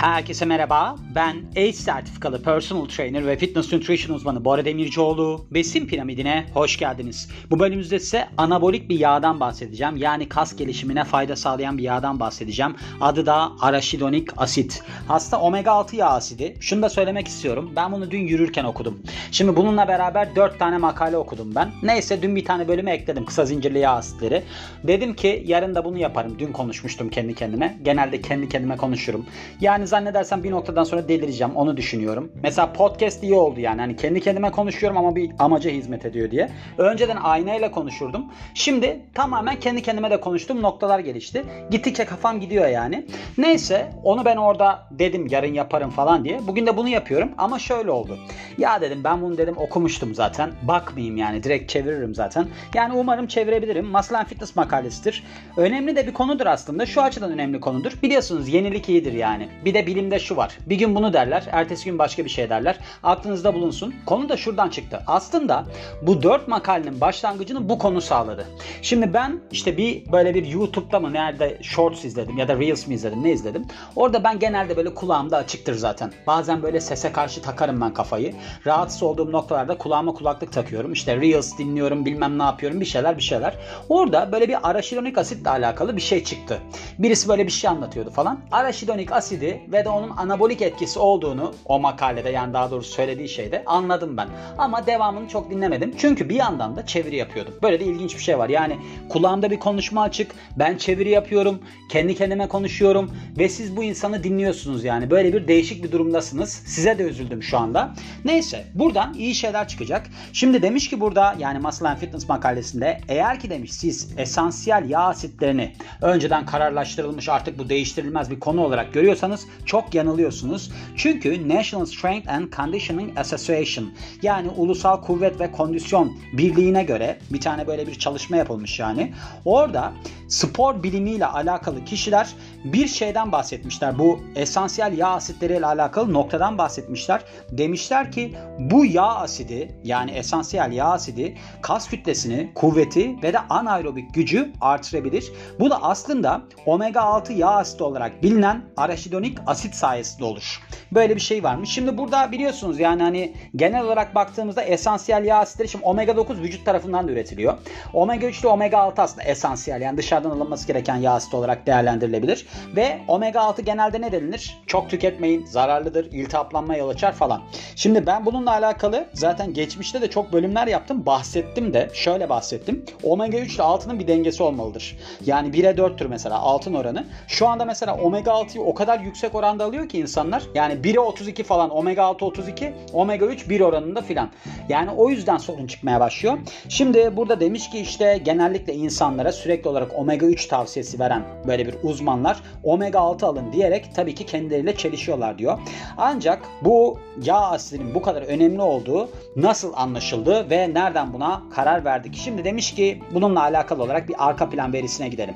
Herkese merhaba. Ben ACE sertifikalı personal trainer ve fitness nutrition uzmanı Bora Demircioğlu. Besin piramidine hoş geldiniz. Bu bölümümüzde size anabolik bir yağdan bahsedeceğim. Yani kas gelişimine fayda sağlayan bir yağdan bahsedeceğim. Adı da araşidonik asit. Hasta omega 6 yağ asidi. Şunu da söylemek istiyorum. Ben bunu dün yürürken okudum. Şimdi bununla beraber 4 tane makale okudum ben. Neyse dün bir tane bölüme ekledim kısa zincirli yağ asitleri. Dedim ki yarın da bunu yaparım. Dün konuşmuştum kendi kendime. Genelde kendi kendime konuşurum. Yani zannedersem bir noktadan sonra delireceğim. Onu düşünüyorum. Mesela podcast iyi oldu yani. Hani kendi kendime konuşuyorum ama bir amaca hizmet ediyor diye. Önceden aynayla konuşurdum. Şimdi tamamen kendi kendime de konuştuğum noktalar gelişti. Gittikçe kafam gidiyor yani. Neyse onu ben orada dedim yarın yaparım falan diye. Bugün de bunu yapıyorum ama şöyle oldu. Ya dedim ben bunu dedim okumuştum zaten. Bakmayayım yani direkt çeviririm zaten. Yani umarım çevirebilirim. Muscle Fitness makalesidir. Önemli de bir konudur aslında. Şu açıdan önemli konudur. Biliyorsunuz yenilik iyidir yani. Bir de bilimde şu var. Bir gün bunu derler. Ertesi gün başka bir şey derler. Aklınızda bulunsun. Konu da şuradan çıktı. Aslında bu dört makalenin başlangıcını bu konu sağladı. Şimdi ben işte bir böyle bir YouTube'da mı nerede shorts izledim ya da reels mi izledim ne izledim. Orada ben genelde böyle kulağımda açıktır zaten. Bazen böyle sese karşı takarım ben kafayı. Rahatsız olduğum noktalarda kulağıma kulaklık takıyorum. İşte reels dinliyorum bilmem ne yapıyorum bir şeyler bir şeyler. Orada böyle bir araşidonik asitle alakalı bir şey çıktı. Birisi böyle bir şey anlatıyordu falan. Araşidonik asidi ve de onun anabolik etkisi olduğunu o makalede yani daha doğrusu söylediği şeyde anladım ben. Ama devamını çok dinlemedim. Çünkü bir yandan da çeviri yapıyordum. Böyle de ilginç bir şey var. Yani kulağımda bir konuşma açık. Ben çeviri yapıyorum. Kendi kendime konuşuyorum. Ve siz bu insanı dinliyorsunuz yani. Böyle bir değişik bir durumdasınız. Size de üzüldüm şu anda. Neyse buradan iyi şeyler çıkacak. Şimdi demiş ki burada yani Muscle and Fitness makalesinde eğer ki demiş siz esansiyel yağ asitlerini önceden kararlaştırılmış artık bu değiştirilmez bir konu olarak görüyorsanız çok yanılıyorsunuz. Çünkü National Strength and Conditioning Association yani Ulusal Kuvvet ve Kondisyon Birliği'ne göre bir tane böyle bir çalışma yapılmış yani. Orada spor bilimiyle alakalı kişiler bir şeyden bahsetmişler. Bu esansiyel yağ asitleriyle alakalı noktadan bahsetmişler. Demişler ki bu yağ asidi yani esansiyel yağ asidi kas kütlesini, kuvveti ve de anaerobik gücü artırabilir. Bu da aslında omega 6 yağ asidi olarak bilinen araşidonik asit sayesinde olur. Böyle bir şey varmış. Şimdi burada biliyorsunuz yani hani genel olarak baktığımızda esansiyel yağ asitleri şimdi omega 9 vücut tarafından da üretiliyor. Omega 3 ile omega 6 aslında esansiyel yani dışarıdan alınması gereken yağ asidi olarak değerlendirilebilir. Ve omega 6 genelde ne denilir? Çok tüketmeyin, zararlıdır, iltihaplanma yol açar falan. Şimdi ben bununla alakalı zaten geçmişte de çok bölümler yaptım. Bahsettim de şöyle bahsettim. Omega 3 ile 6'nın bir dengesi olmalıdır. Yani 1'e 4'tür mesela altın oranı. Şu anda mesela omega 6'yı o kadar yüksek oranda alıyor ki insanlar. Yani 1'e 32 falan omega 6 32 omega 3 1 oranında filan. Yani o yüzden sorun çıkmaya başlıyor. Şimdi burada demiş ki işte genellikle insanlara sürekli olarak omega 3 tavsiyesi veren böyle bir uzmanlar omega 6 alın diyerek tabii ki kendileriyle çelişiyorlar diyor. Ancak bu yağ asidinin bu kadar önemli olduğu nasıl anlaşıldı ve nereden buna karar verdik? Şimdi demiş ki bununla alakalı olarak bir arka plan verisine gidelim.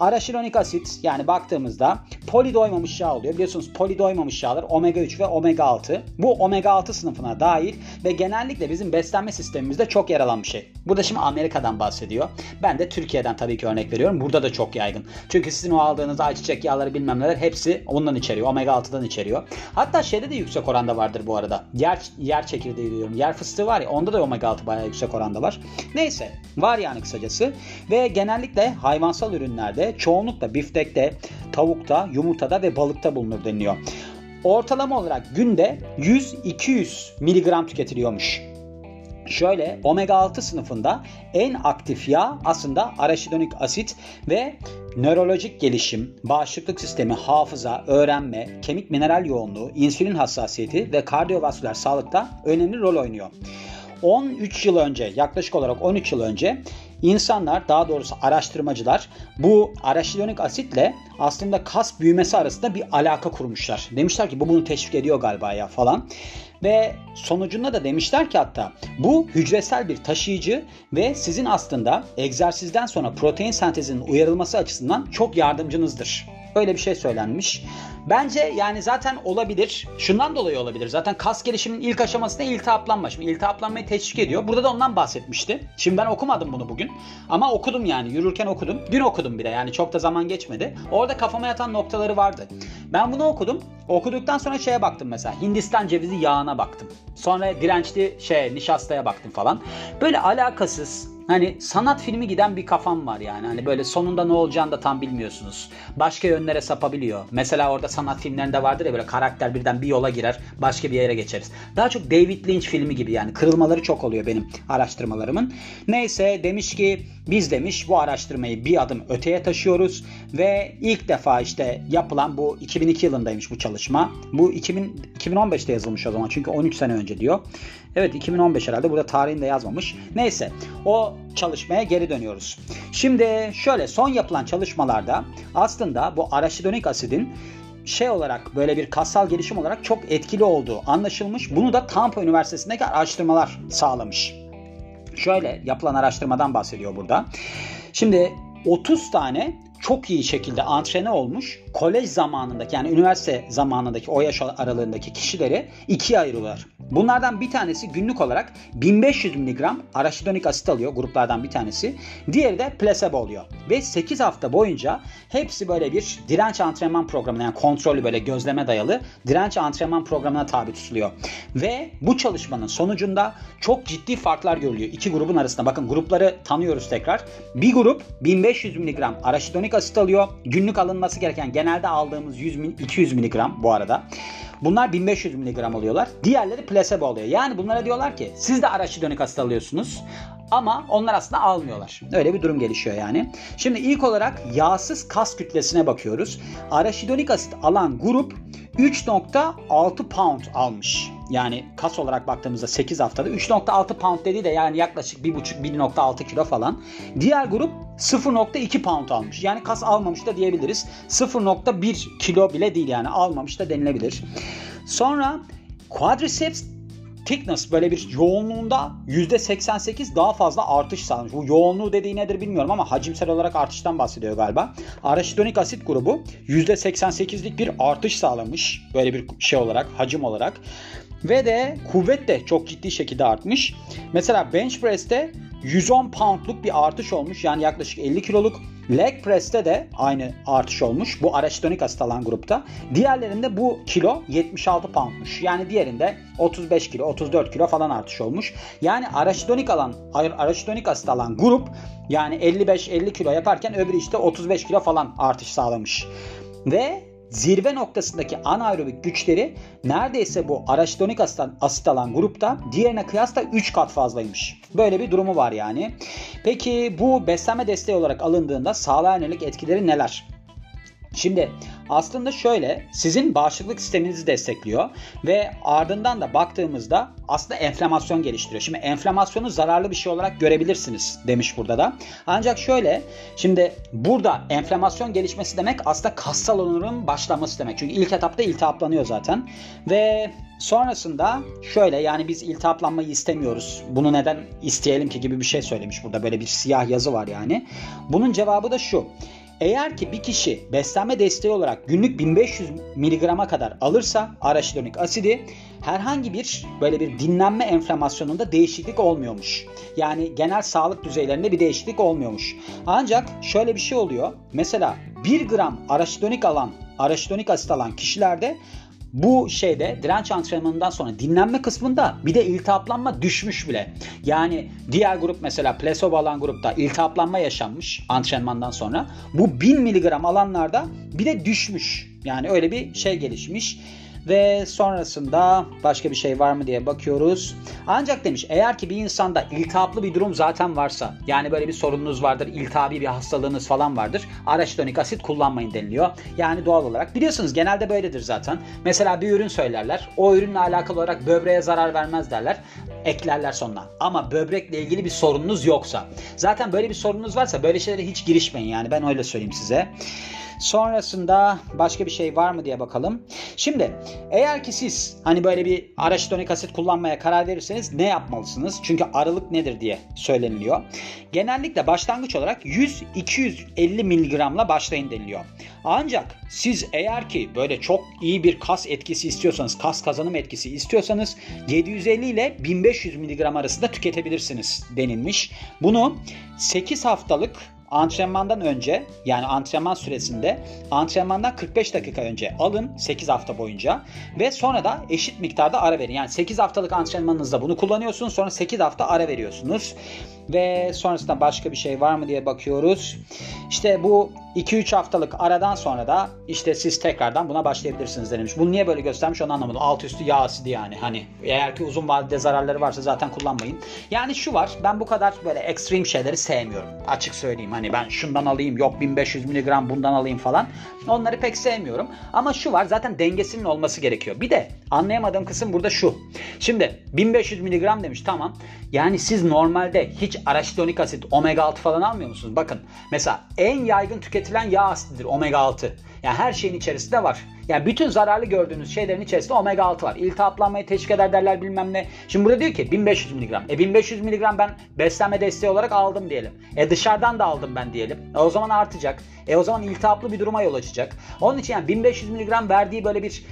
Araşidonik asit yani baktığımızda poli doymamış yağ oluyor. Biliyorsunuz poli doymamış yağlar omega 3 ve omega 6. Bu omega 6 sınıfına dahil ve genellikle bizim beslenme sistemimizde çok yer alan bir şey. Burada şimdi Amerika'dan bahsediyor. Ben de Türkiye'den tabii ki örnek veriyorum. Burada da çok yaygın. Çünkü sizin o aldığınız ayçiçek yağları bilmem neler hepsi ondan içeriyor. Omega 6'dan içeriyor. Hatta şeyde de yüksek oranda vardır bu arada. Yer, yer çekirdeği diyorum. Yer fıstığı var ya onda da omega 6 bayağı yüksek oranda var. Neyse var yani kısacası. Ve genellikle hayvansal ürünlerde çoğunlukla biftekte, tavukta, yumurtada ve balıkta bulunur deniliyor. Ortalama olarak günde 100-200 mg tüketiliyormuş. Şöyle omega 6 sınıfında en aktif yağ aslında araşidonik asit ve nörolojik gelişim, bağışıklık sistemi, hafıza, öğrenme, kemik mineral yoğunluğu, insülin hassasiyeti ve kardiyovasküler sağlıkta önemli rol oynuyor. 13 yıl önce yaklaşık olarak 13 yıl önce insanlar daha doğrusu araştırmacılar bu araşidonik asitle aslında kas büyümesi arasında bir alaka kurmuşlar. Demişler ki bu bunu teşvik ediyor galiba ya falan. Ve sonucunda da demişler ki hatta bu hücresel bir taşıyıcı ve sizin aslında egzersizden sonra protein sentezinin uyarılması açısından çok yardımcınızdır. Öyle bir şey söylenmiş. Bence yani zaten olabilir. Şundan dolayı olabilir. Zaten kas gelişiminin ilk aşamasında iltihaplanma. Şimdi iltihaplanmayı teşvik ediyor. Burada da ondan bahsetmişti. Şimdi ben okumadım bunu bugün. Ama okudum yani. Yürürken okudum. Dün okudum bir de yani çok da zaman geçmedi. Orada kafama yatan noktaları vardı. Ben bunu okudum. Okuduktan sonra şeye baktım mesela. Hindistan cevizi yağına baktım. Sonra dirençli şey nişastaya baktım falan. Böyle alakasız Hani sanat filmi giden bir kafam var yani. Hani böyle sonunda ne olacağını da tam bilmiyorsunuz. Başka yönlere sapabiliyor. Mesela orada sanat filmlerinde vardır ya böyle karakter birden bir yola girer, başka bir yere geçeriz. Daha çok David Lynch filmi gibi yani. Kırılmaları çok oluyor benim araştırmalarımın. Neyse demiş ki biz demiş bu araştırmayı bir adım öteye taşıyoruz ve ilk defa işte yapılan bu 2002 yılındaymış bu çalışma. Bu 2000, 2015'te yazılmış o zaman çünkü 13 sene önce diyor. Evet 2015 herhalde burada tarihinde yazmamış. Neyse o çalışmaya geri dönüyoruz. Şimdi şöyle son yapılan çalışmalarda aslında bu araşidonik asidin şey olarak böyle bir kassal gelişim olarak çok etkili olduğu anlaşılmış. Bunu da Tampa Üniversitesi'ndeki araştırmalar sağlamış. Şöyle yapılan araştırmadan bahsediyor burada. Şimdi 30 tane çok iyi şekilde antrene olmuş kolej zamanındaki yani üniversite zamanındaki o yaş aralığındaki kişileri ikiye ayırıyorlar. Bunlardan bir tanesi günlük olarak 1500 mg araşidonik asit alıyor gruplardan bir tanesi. Diğeri de placebo oluyor. Ve 8 hafta boyunca hepsi böyle bir direnç antrenman programına yani kontrollü böyle gözleme dayalı direnç antrenman programına tabi tutuluyor. Ve bu çalışmanın sonucunda çok ciddi farklar görülüyor iki grubun arasında. Bakın grupları tanıyoruz tekrar. Bir grup 1500 mg araşidonik asit alıyor. Günlük alınması gereken genelde aldığımız 100 200 mg bu arada. Bunlar 1500 mg alıyorlar. Diğerleri placebo oluyor. Yani bunlara diyorlar ki siz de araşidonik asit alıyorsunuz ama onlar aslında almıyorlar. Öyle bir durum gelişiyor yani. Şimdi ilk olarak yağsız kas kütlesine bakıyoruz. Araşidonik asit alan grup 3.6 pound almış. Yani kas olarak baktığımızda 8 haftada 3.6 pound dediği de yani yaklaşık 1.5-1.6 kilo falan. Diğer grup 0.2 pound almış. Yani kas almamış da diyebiliriz. 0.1 kilo bile değil yani almamış da denilebilir. Sonra quadriceps thickness böyle bir yoğunluğunda %88 daha fazla artış sağlamış. Bu yoğunluğu dediği nedir bilmiyorum ama hacimsel olarak artıştan bahsediyor galiba. Araşidonik asit grubu %88'lik bir artış sağlamış. Böyle bir şey olarak, hacim olarak. Ve de kuvvet de çok ciddi şekilde artmış. Mesela bench press'te 110 poundluk bir artış olmuş. Yani yaklaşık 50 kiloluk. Leg press'te de aynı artış olmuş. Bu araşitonik asit alan grupta. Diğerlerinde bu kilo 76 poundmuş. Yani diğerinde 35 kilo, 34 kilo falan artış olmuş. Yani araşitonik alan, araşitonik asit alan grup yani 55-50 kilo yaparken öbürü işte 35 kilo falan artış sağlamış. Ve zirve noktasındaki anaerobik güçleri neredeyse bu araşitonik asit alan grupta diğerine kıyasla 3 kat fazlaymış. Böyle bir durumu var yani. Peki bu beslenme desteği olarak alındığında sağlığa yönelik etkileri neler? Şimdi aslında şöyle sizin bağışıklık sisteminizi destekliyor ve ardından da baktığımızda aslında enflamasyon geliştiriyor. Şimdi enflamasyonu zararlı bir şey olarak görebilirsiniz demiş burada da. Ancak şöyle şimdi burada enflamasyon gelişmesi demek aslında kassal onurun başlaması demek. Çünkü ilk etapta iltihaplanıyor zaten ve Sonrasında şöyle yani biz iltihaplanmayı istemiyoruz. Bunu neden isteyelim ki gibi bir şey söylemiş burada. Böyle bir siyah yazı var yani. Bunun cevabı da şu. Eğer ki bir kişi beslenme desteği olarak günlük 1500 miligrama kadar alırsa araşidonik asidi herhangi bir böyle bir dinlenme enflamasyonunda değişiklik olmuyormuş. Yani genel sağlık düzeylerinde bir değişiklik olmuyormuş. Ancak şöyle bir şey oluyor. Mesela 1 gram araşidonik alan, araşidonik asit alan kişilerde bu şeyde direnç antrenmanından sonra dinlenme kısmında bir de iltihaplanma düşmüş bile. Yani diğer grup mesela placebo alan grupta iltihaplanma yaşanmış antrenmandan sonra. Bu 1000 miligram alanlarda bir de düşmüş. Yani öyle bir şey gelişmiş. Ve sonrasında başka bir şey var mı diye bakıyoruz. Ancak demiş eğer ki bir insanda iltihaplı bir durum zaten varsa yani böyle bir sorununuz vardır, iltihabi bir hastalığınız falan vardır. Araçitonik asit kullanmayın deniliyor. Yani doğal olarak biliyorsunuz genelde böyledir zaten. Mesela bir ürün söylerler. O ürünle alakalı olarak böbreğe zarar vermez derler. Eklerler sonuna. Ama böbrekle ilgili bir sorununuz yoksa. Zaten böyle bir sorununuz varsa böyle şeylere hiç girişmeyin yani ben öyle söyleyeyim size. Sonrasında başka bir şey var mı diye bakalım. Şimdi eğer ki siz hani böyle bir araçitonik asit kullanmaya karar verirseniz ne yapmalısınız? Çünkü aralık nedir diye söyleniliyor. Genellikle başlangıç olarak 100-250 mg'la başlayın deniliyor. Ancak siz eğer ki böyle çok iyi bir kas etkisi istiyorsanız, kas kazanım etkisi istiyorsanız 750 ile 1500 mg arasında tüketebilirsiniz denilmiş. Bunu 8 haftalık antrenmandan önce yani antrenman süresinde antrenmandan 45 dakika önce alın 8 hafta boyunca ve sonra da eşit miktarda ara verin. Yani 8 haftalık antrenmanınızda bunu kullanıyorsunuz sonra 8 hafta ara veriyorsunuz. Ve sonrasında başka bir şey var mı diye bakıyoruz. İşte bu 2-3 haftalık aradan sonra da işte siz tekrardan buna başlayabilirsiniz denilmiş. Bunu niye böyle göstermiş onu anlamadım. Alt üstü yağ asidi yani. Hani eğer ki uzun vadede zararları varsa zaten kullanmayın. Yani şu var ben bu kadar böyle ekstrem şeyleri sevmiyorum. Açık söyleyeyim hani ben şundan alayım yok 1500 mg bundan alayım falan. Onları pek sevmiyorum. Ama şu var zaten dengesinin olması gerekiyor. Bir de anlayamadığım kısım burada şu. Şimdi 1500 mg demiş tamam. Yani siz normalde hiç araşitonik asit, omega 6 falan almıyor musunuz? Bakın mesela en yaygın tüketilen yağ asididir omega 6. Yani her şeyin içerisinde var. Yani bütün zararlı gördüğünüz şeylerin içerisinde omega 6 var. İltihaplanmayı teşvik eder derler bilmem ne. Şimdi burada diyor ki 1500 mg. E 1500 mg ben beslenme desteği olarak aldım diyelim. E dışarıdan da aldım ben diyelim. E o zaman artacak. E o zaman iltihaplı bir duruma yol açacak. Onun için yani 1500 mg verdiği böyle bir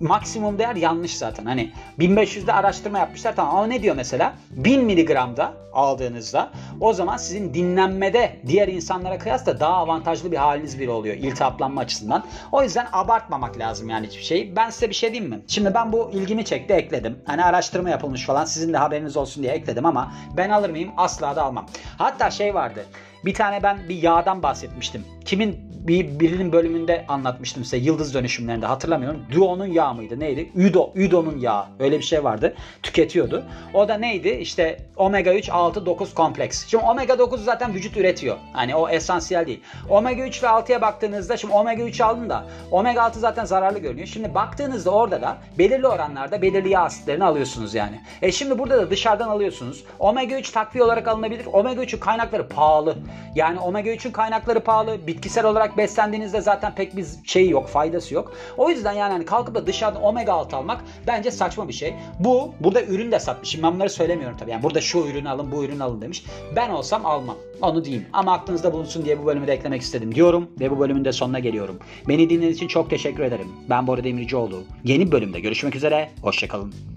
maksimum değer yanlış zaten. Hani 1500'de araştırma yapmışlar tamam ama ne diyor mesela? 1000 mg'da aldığınızda o zaman sizin dinlenmede diğer insanlara kıyasla daha avantajlı bir haliniz bir oluyor iltihaplanma açısından. O yüzden abartmamak lazım yani hiçbir şey. Ben size bir şey diyeyim mi? Şimdi ben bu ilgimi çekti ekledim. Hani araştırma yapılmış falan sizin de haberiniz olsun diye ekledim ama ben alır mıyım? Asla da almam. Hatta şey vardı. Bir tane ben bir yağdan bahsetmiştim. Kimin bir birinin bölümünde anlatmıştım size yıldız dönüşümlerinde hatırlamıyorum. Duo'nun yağı mıydı neydi? Udo, Udo'nun yağı öyle bir şey vardı. Tüketiyordu. O da neydi? İşte omega 3, 6, 9 kompleks. Şimdi omega 9 zaten vücut üretiyor. Hani o esansiyel değil. Omega 3 ve 6'ya baktığınızda şimdi omega 3 aldın da omega 6 zaten zararlı görünüyor. Şimdi baktığınızda orada da belirli oranlarda belirli yağ asitlerini alıyorsunuz yani. E şimdi burada da dışarıdan alıyorsunuz. Omega 3 takviye olarak alınabilir. Omega 3'ün kaynakları pahalı. Yani omega 3'ün kaynakları pahalı. Bitkisel olarak beslendiğinizde zaten pek bir şeyi yok, faydası yok. O yüzden yani hani kalkıp da dışarıdan omega 6 almak bence saçma bir şey. Bu burada ürün de satmış. Şimdi ben bunları söylemiyorum tabii. Yani burada şu ürünü alın, bu ürünü alın demiş. Ben olsam almam. Onu diyeyim. Ama aklınızda bulunsun diye bu bölümü de eklemek istedim diyorum ve bu bölümün de sonuna geliyorum. Beni dinlediğiniz için çok teşekkür ederim. Ben Bora Demircioğlu. Yeni bölümde görüşmek üzere. Hoşçakalın.